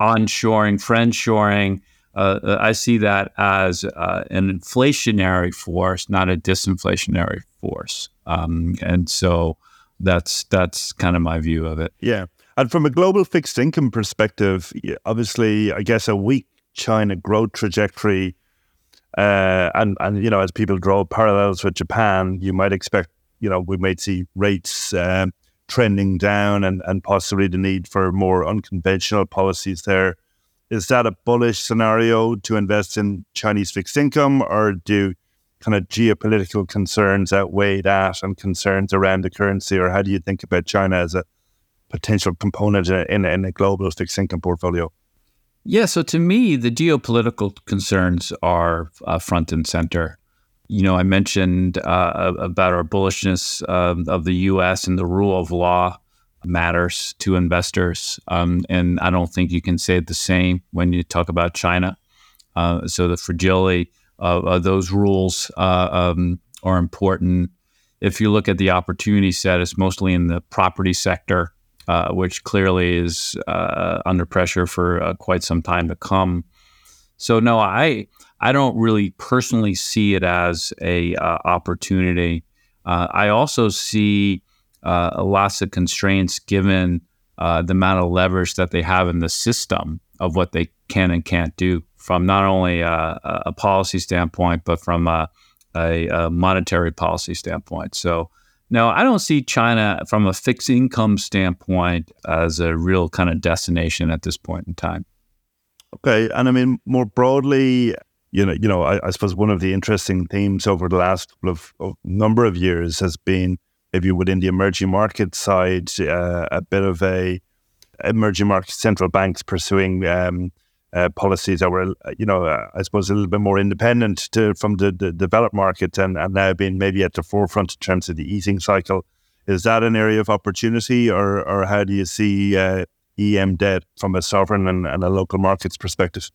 onshoring, friendshoring, uh, uh, I see that as uh, an inflationary force, not a disinflationary force. Um, and so that's that's kind of my view of it. Yeah. And from a global fixed income perspective, obviously, I guess a weak China growth trajectory, uh, and and you know, as people draw parallels with Japan, you might expect, you know, we might see rates um, trending down, and and possibly the need for more unconventional policies there. Is that a bullish scenario to invest in Chinese fixed income, or do kind of geopolitical concerns outweigh that and concerns around the currency, or how do you think about China as a potential component in, in a global fixed income portfolio? Yeah, so to me, the geopolitical concerns are uh, front and center. You know, I mentioned uh, about our bullishness um, of the U.S. and the rule of law matters to investors, um, and I don't think you can say the same when you talk about China. Uh, so the fragility of those rules uh, um, are important. If you look at the opportunity set, it's mostly in the property sector, uh, which clearly is uh, under pressure for uh, quite some time to come. So no, I I don't really personally see it as a uh, opportunity. I also see Uh, lots of constraints given uh, the amount of leverage that they have in the system of what they can and can't do from not only uh, a, a policy standpoint, but from a, a, a, monetary policy standpoint. So, no, I don't see China from a fixed income standpoint as a real kind of destination at this point in time. Okay, and I mean more broadly, you know, you know, I, I suppose one of the interesting themes over the last of, of number of years has been maybe within the emerging market side, uh, a bit of a emerging market central banks pursuing um, uh, policies that were, you know, uh, I suppose a little bit more independent to, from the, the developed market and, and now being maybe at the forefront in terms of the easing cycle. Is that an area of opportunity, or, or how do you see uh, EM debt from a sovereign and, and, a local markets perspective?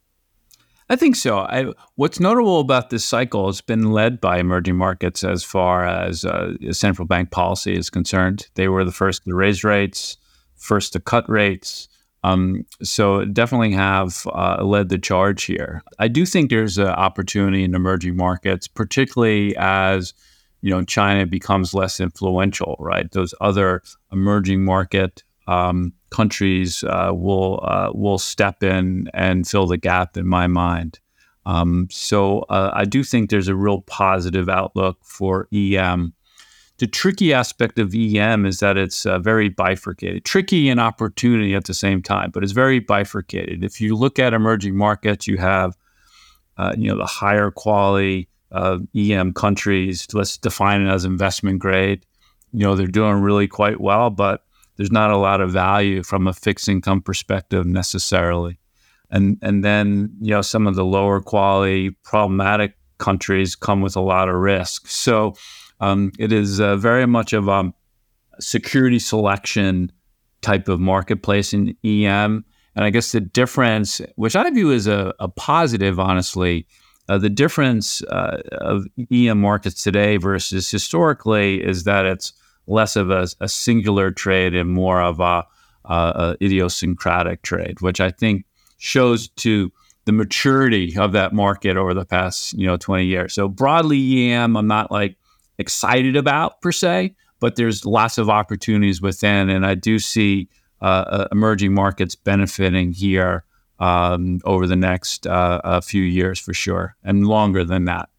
I think so. I, what's notable about this cycle has been led by emerging markets as far as uh, central bank policy is concerned. They were the first to raise rates, first to cut rates. Um, so definitely have uh, led the charge here. I do think there's an opportunity in emerging markets, particularly as you know China becomes less influential. Right, those other emerging market um, countries uh, will uh, will step in and fill the gap in my mind. Um, so uh, I do think there's a real positive outlook for EM the tricky aspect of EM is that it's uh, very bifurcated, tricky and opportunity at the same time, but it's very bifurcated. If you look at emerging markets, you have uh, you know the higher quality EM countries. Let's define it as investment grade. You know they're doing really quite well, but there's not a lot of value from a fixed income perspective necessarily. And and then you know some of the lower quality problematic countries come with a lot of risk. So um, it is uh, very much of a security selection type of marketplace in EM. And I guess the difference, which I view as a, a positive, honestly, uh, the difference uh, of EM markets today versus historically is that it's less of a, a singular trade and more of a, a, idiosyncratic trade, which I think shows to the maturity of that market over the past you know 20 years. So broadly EM, I'm not like excited about per se, but there's lots of opportunities within, and I do see uh, uh, emerging markets benefiting here um, over the next uh, few years for sure, and longer than that.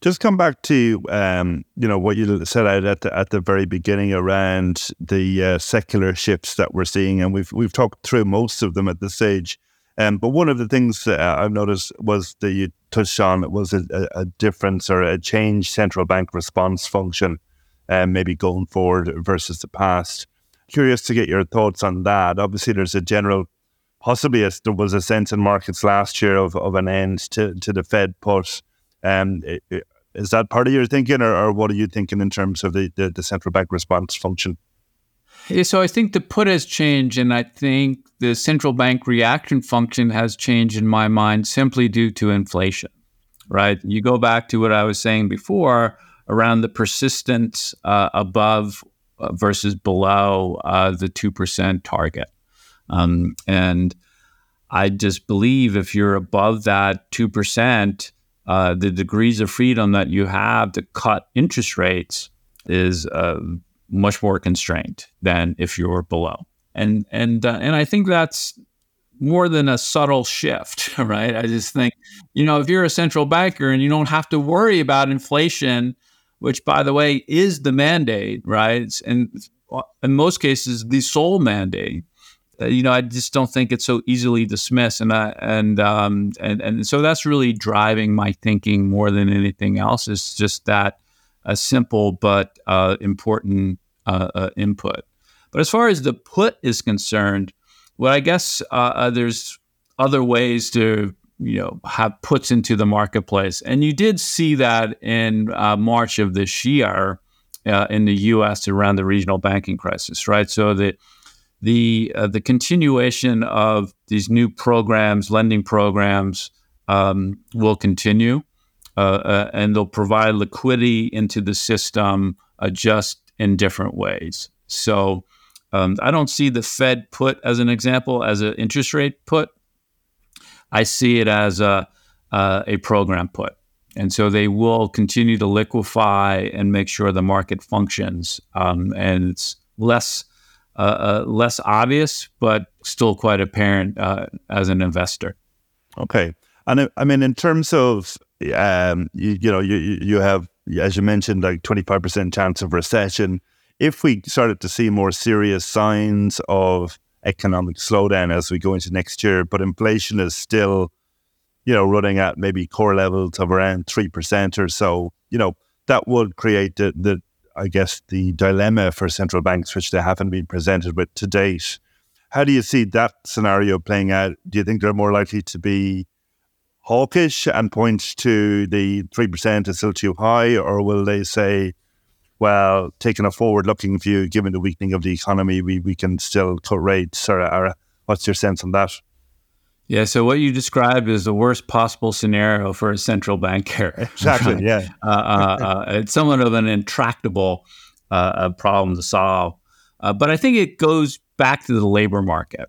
Just come back to um, you know what you said out at the, at the very beginning around the uh, secular shifts that we're seeing, and we've we've talked through most of them at this stage. Um, but one of the things I've noticed was that you touched on was a, a, difference or a change central bank response function, um, maybe going forward versus the past. Curious to get your thoughts on that. Obviously, there's a general, possibly a, there was a sense in markets last year of, of an end to, to the Fed put. Um, is that part of your thinking, or, or what are you thinking in terms of the, the, the central bank response function? Yeah, so I think the put has changed, and I think the central bank reaction function has changed in my mind simply due to inflation. Right? You go back to what I was saying before around the persistence uh, above uh, versus below uh, the two percent target, um, and I just believe if you're above that two percent, uh, the degrees of freedom that you have to cut interest rates is uh, much more constrained than if you're below. And and uh, and I think that's more than a subtle shift, right? I just think, you know, if you're a central banker and you don't have to worry about inflation, which by the way is the mandate, right? And in most cases, the sole mandate. Uh, you know, I just don't think it's so easily dismissed, and I, and um, and and so that's really driving my thinking more than anything else. Is just that a simple but uh, important uh, uh, input. But as far as the put is concerned, well, I guess uh, uh, there's other ways to you know have puts into the marketplace, and you did see that in uh, March of this year in the U.S. around the regional banking crisis, right? So the the uh, the continuation of these new programs, lending programs, um, will continue, uh, uh, and they'll provide liquidity into the system uh, just in different ways. So um, I don't see the Fed put as an example as an interest rate put. I see it as a a program put. And so they will continue to liquefy and make sure the market functions. Um, and it's less uh, uh, less obvious, but still quite apparent uh, as an investor. Okay, and I mean, in terms of um, you, you know, you you have as you mentioned, like twenty five percent chance of recession. If we started to see more serious signs of economic slowdown as we go into next year, but inflation is still, you know, running at maybe core levels of around three percent or so, you know, that would create the, the I guess, the dilemma for central banks, which they haven't been presented with to date. How do you see that scenario playing out? Do you think they're more likely to be hawkish and point to the 3% is still too high, or will they say, well, taking a forward looking view, given the weakening of the economy, we, we can still cut rates? Or, or what's your sense on that? Yeah, so what you described is the worst possible scenario for a central banker. Exactly, yeah. uh, uh, uh, it's somewhat of an intractable uh, problem to solve. Uh, but I think it goes back to the labor market.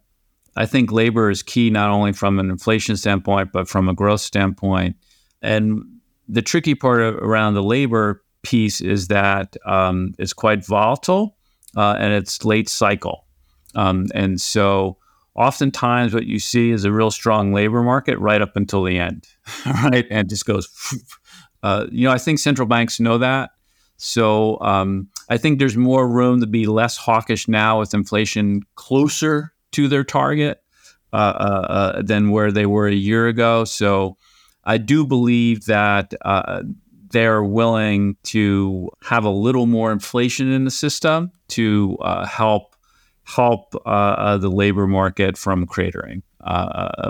I think labor is key not only from an inflation standpoint, but from a growth standpoint. And the tricky part of, around the labor piece is that um, it's quite volatile uh, and it's late cycle. Um, and so oftentimes what you see is a real strong labor market right up until the end, right? And just goes, uh, you know, I think central banks know that. So um, I think there's more room to be less hawkish now with inflation closer to their target uh, uh, uh, than where they were a year ago. So I do believe that uh, they're willing to have a little more inflation in the system to uh, help help uh, the labor market from cratering.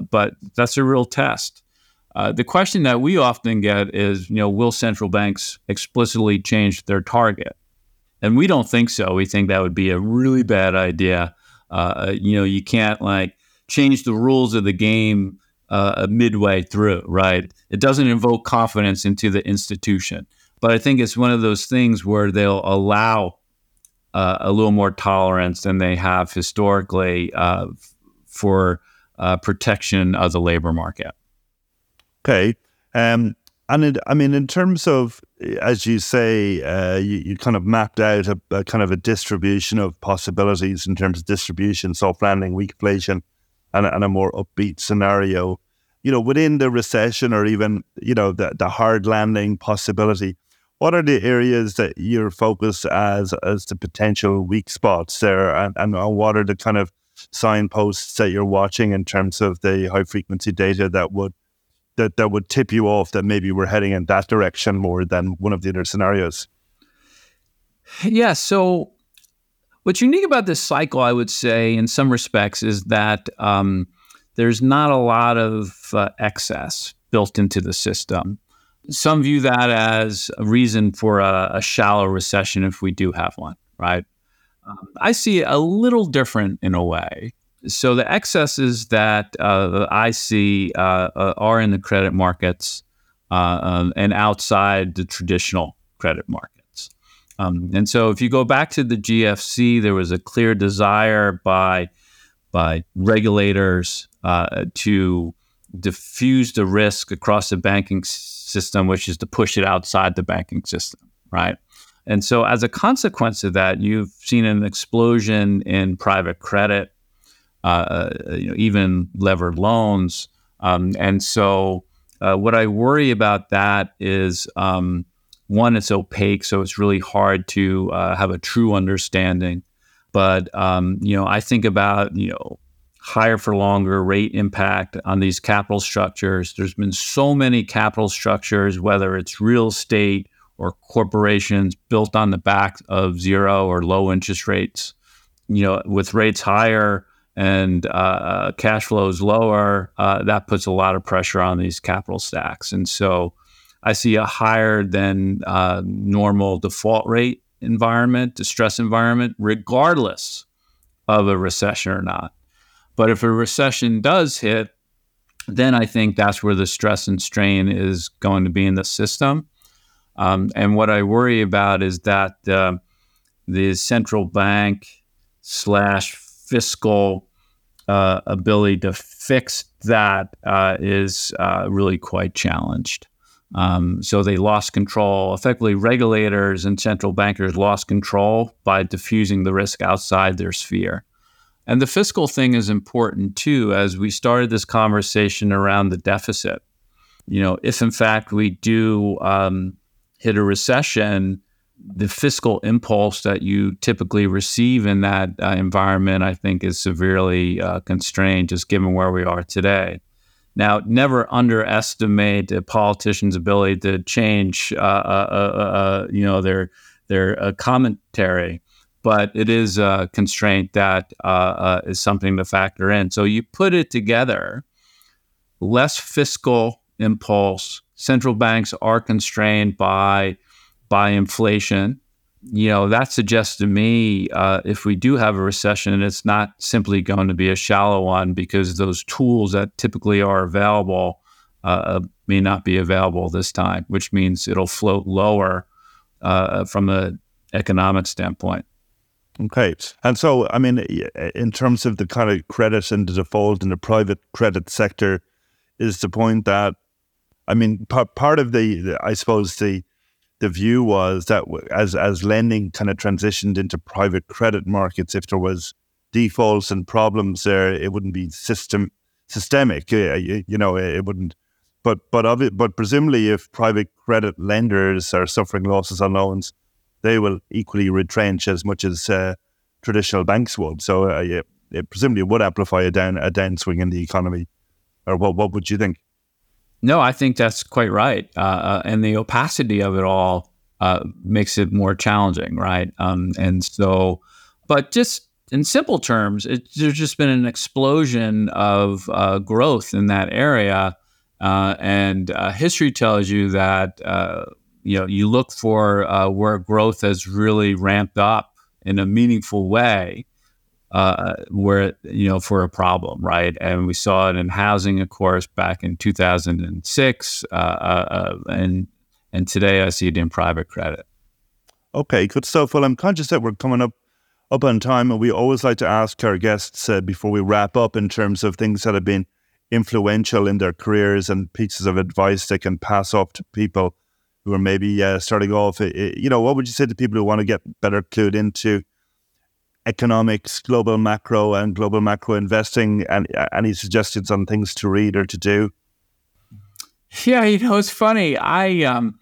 but that's a real test. Uh, the question that we often get is, you know, will central banks explicitly change their target? And we don't think so. We think that would be a really bad idea. Uh, you know, you can't like change the rules of the game uh, midway through, right? It doesn't invoke confidence into the institution. But I think it's one of those things where they'll allow uh, a little more tolerance than they have historically uh, for uh, protection of the labor market. Okay. Um, and it, I mean, in terms of, as you say, uh, you, you, kind of mapped out a, a, kind of a distribution of possibilities in terms of distribution, soft landing, weakflation, and, and a more upbeat scenario. You know, within the recession or even, you know, the, the hard landing possibility, what are the areas that you're focused as as the potential weak spots there? And, and what are the kind of signposts that you're watching in terms of the high frequency data that would that, that would tip you off that maybe we're heading in that direction more than one of the other scenarios? Yeah. So, what's unique about this cycle, I would say, in some respects, is that um, there's not a lot of uh, excess built into the system. Some view that as a reason for a, a shallow recession if we do have one, right? Um, I see it a little different in a way. So the excesses that uh, I see uh, uh, are in the credit markets uh, um, and outside the traditional credit markets. Um, and so if you go back to the GFC, there was a clear desire by by regulators uh, to diffuse the risk across the banking system, which is to push it outside the banking system, right? And so, as a consequence of that, you've seen an explosion in private credit uh, you know, even levered loans. Um, and so, uh, what I worry about that is um, one, it's opaque, so it's really hard to uh, have a true understanding. But um, you know, I think about you know higher for longer rate impact on these capital structures. There's been so many capital structures, whether it's real estate or corporations built on the back of zero or low interest rates. You know, with rates higher, and uh, uh, cash flows lower, uh, that puts a lot of pressure on these capital stacks. And so I see a higher than uh, normal default rate environment, distress environment, regardless of a recession or not. But if a recession does hit, then I think that's where the stress and strain is going to be in the system. Um, and what I worry about is that uh, the central bank slash fiscal uh, ability to fix that uh, is uh, really quite challenged. Um, so they lost control. Effectively, regulators and central bankers lost control by diffusing the risk outside their sphere. And the fiscal thing is important too, as we started this conversation around the deficit. You know, if in fact we do um, hit a recession, the fiscal impulse that you typically receive in that uh, environment, I think, is severely uh, constrained just given where we are today. Now, never underestimate a politician's ability to change, uh, uh, uh, uh you know, their their commentary. But it is a constraint that uh, uh, is something to factor in. So you put it together, less fiscal impulse. Central banks are constrained by by inflation. You know that suggests to me uh, if we do have a recession, it's not simply going to be a shallow one because those tools that typically are available uh, may not be available this time, which means it'll float lower uh, from an economic standpoint. Okay. And so, I mean, in terms of the kind of credit and the default in the private credit sector, is the point that, I mean, part, part of the, the, I suppose, the, the view was that as, as lending kind of transitioned into private credit markets, if there was defaults and problems there, it wouldn't be system systemic. You, you know, it wouldn't. But but of it, but presumably, if private credit lenders are suffering losses on loans, they will equally retrench as much as uh, traditional banks would. So uh, yeah, it presumably would amplify a down a downswing in the economy. Or what? What would you think? No, I think that's quite right. Uh, uh and the opacity of it all uh, makes it more challenging, right? Um, and so, but just in simple terms, it, there's just been an explosion of uh, growth in that area. and history tells you that you know you look for uh, where growth has really ramped up in a meaningful way uh, where you know for a problem right? And we saw it in housing of course back in 2006 uh, uh, uh, and and today i see it in private credit. Okay good stuff. Well i'm conscious that we're coming up up on time and we always like to ask our guests uh, before we wrap up in terms of things that have been influential in their careers and pieces of advice they can pass off to people who are maybe uh, starting off, you know, what would you say to people who want to get better clued into economics, global macro, and global macro investing? And any suggestions on things to read or to do? Yeah, you know, it's funny. I um,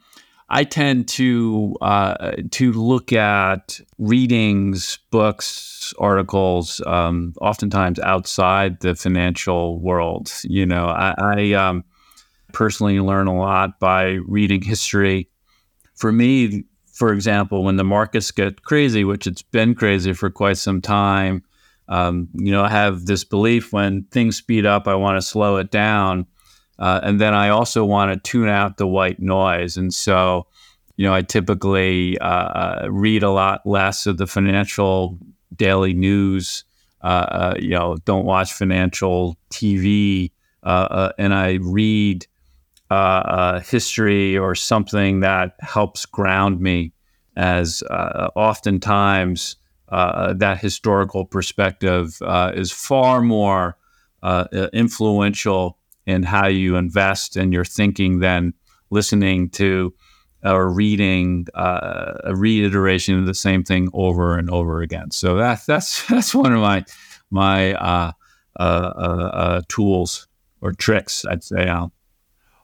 I tend to uh, to look at readings, books, articles, um, oftentimes outside the financial world. You know, I, I um, personally learn a lot by reading history. For me, for example, when the markets get crazy, which it's been crazy for quite some time, um, you know, I have this belief when things speed up, I want to slow it down. Uh, and then I also want to tune out the white noise. And so, you know, I typically uh, uh read a lot less of the financial daily news. Uh, uh you know, don't watch financial TV, uh, and I read uh, uh, history or something that helps ground me, as uh, oftentimes uh, that historical perspective uh, is far more uh, influential in how you invest and your thinking than listening to or reading a reiteration of the same thing over and over again. So that, that's that's one of my my tools or tricks, I'd say, Al.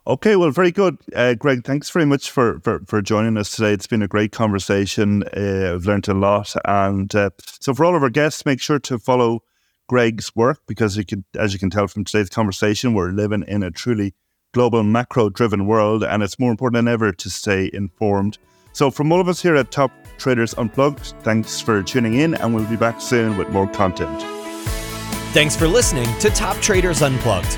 Okay, well, very good, uh, Greg. Thanks very much for, for, for joining us today. It's been a great conversation. Uh, I've learned a lot, and uh, so for all of our guests, make sure to follow Greg's work because you can, as you can tell from today's conversation, we're living in a truly global macro-driven world, and it's more important than ever to stay informed. So, from all of us here at Top Traders Unplugged, thanks for tuning in, and we'll be back soon with more content. Thanks for listening to Top Traders Unplugged.